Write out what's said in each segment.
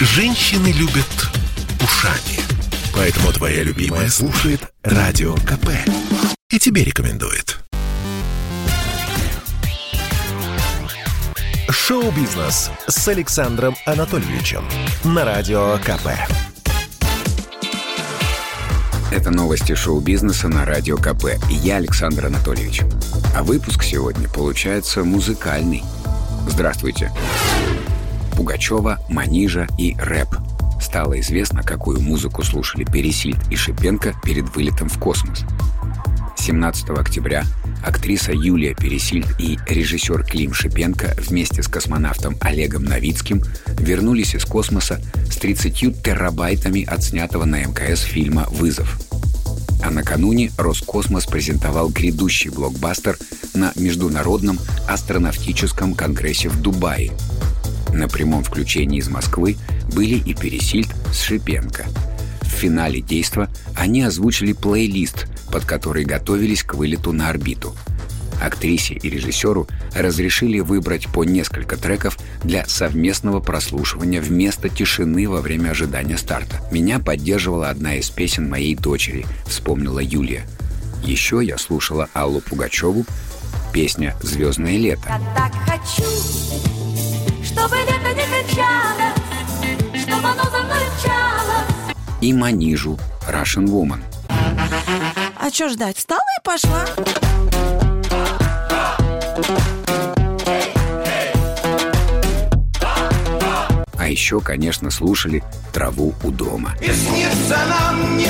Женщины любят ушами. Поэтому твоя любимая слушает Радио КП. И тебе рекомендует. Шоу-бизнес с Александром Анатольевичем на Радио КП. Это новости шоу-бизнеса на Радио КП. Я Александр Анатольевич. А выпуск сегодня получается музыкальный. Здравствуйте. Пугачева, Манижа и рэп. Стало известно, какую музыку слушали Пересильд и Шипенко перед вылетом в космос. 17 октября актриса Юлия Пересильд и режиссер Клим Шипенко вместе с космонавтом Олегом Новицким вернулись из космоса с 30 терабайтами отснятого на МКС фильма «Вызов». А накануне Роскосмос презентовал грядущий блокбастер на Международном астронавтическом конгрессе в Дубае. На прямом включении из Москвы были и Пересильд с Шипенко. В финале действа они озвучили плейлист, под который готовились к вылету на орбиту. Актрисе и режиссеру разрешили выбрать по несколько треков для совместного прослушивания вместо тишины во время ожидания старта. Меня поддерживала одна из песен моей дочери, вспомнила Юлия. Еще я слушала Аллу Пугачеву, песня «Звездное лето». Я так хочу, И Манижу «Russian Woman». А чё ждать? Встала и пошла. А еще, конечно, слушали «Траву у дома». И снится нам не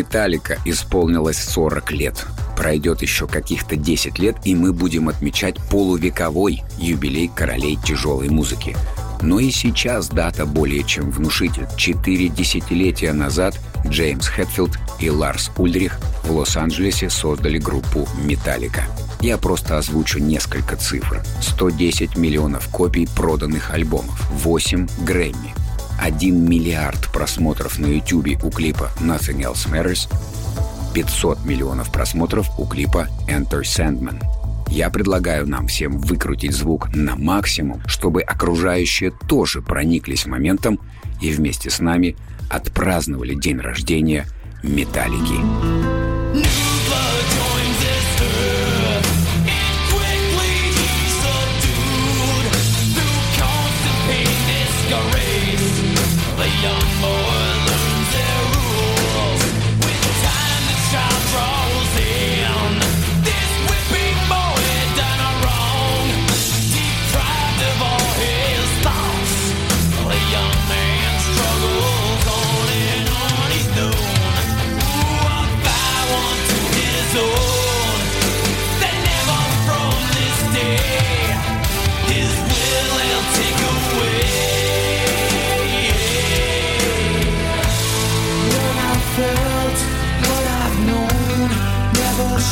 «Металлика» исполнилось 40 лет. Пройдет еще каких-то 10 лет, и мы будем отмечать полувековой юбилей королей тяжелой музыки. Но и сейчас дата более чем внушитель. Четыре десятилетия назад Джеймс Хэтфилд и Ларс Ульдрих в Лос-Анджелесе создали группу «Металлика». Я просто озвучу несколько цифр. 110 миллионов копий проданных альбомов, 8 Грэмми, 1 миллиард просмотров на YouTube у клипа Nothing Else Matters, 500 миллионов просмотров у клипа Enter Sandman. Я предлагаю нам всем выкрутить звук на максимум, чтобы окружающие тоже прониклись моментом и вместе с нами отпраздновали день рождения Металлики. When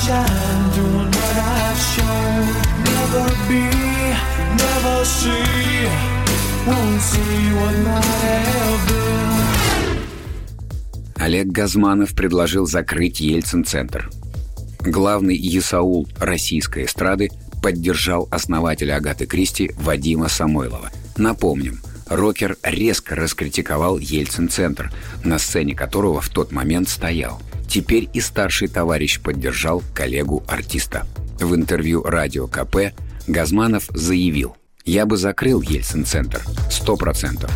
shine doing what I've shown. Never be, never see, won't see what might have been. Олег Газманов предложил закрыть Ельцин-центр. Главный Есаул российской эстрады поддержал основателя Агаты Кристи Вадима Самойлова. Напомним, рокер резко раскритиковал Ельцин-центр, на сцене которого в тот момент стоял. Теперь и старший товарищ поддержал коллегу-артиста. В интервью «Радио КП» Газманов заявил «Я бы закрыл Ельцин-центр, сто процентов.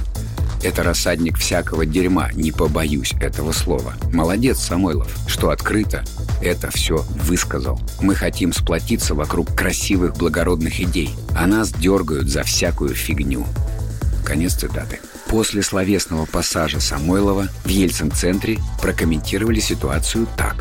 Это рассадник всякого дерьма, не побоюсь этого слова. Молодец, Самойлов, что открыто это все высказал. Мы хотим сплотиться вокруг красивых благородных идей, а нас дергают за всякую фигню. Конец цитаты. После словесного пассажа Самойлова в Ельцин-центре прокомментировали ситуацию так.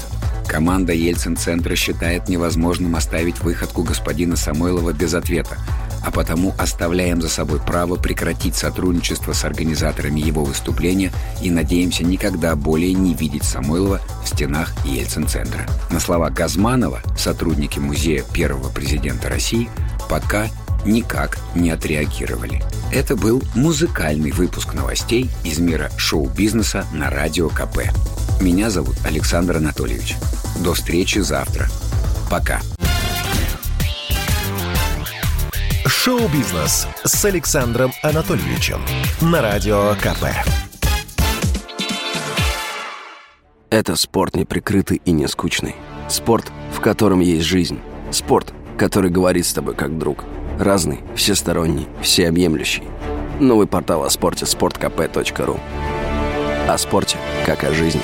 Команда Ельцин-центра считает невозможным оставить выходку господина Самойлова без ответа. а потому оставляем за собой право прекратить сотрудничество с организаторами его выступления и надеемся никогда более не видеть Самойлова в стенах Ельцин-центра. На слова Газманова сотрудники музея первого президента России пока никак не отреагировали. Это был музыкальный выпуск новостей из мира шоу-бизнеса на Радио КП. Меня зовут Александр Анатольевич. До встречи завтра. Пока. Шоу-бизнес с Александром Анатольевичем на Радио КП. Это спорт неприкрытый и не скучный. Спорт, в котором есть жизнь. Спорт, который говорит с тобой как друг. Разный, всесторонний, всеобъемлющий. Новый портал о спорте – sportkp.ru О спорте, как о жизни.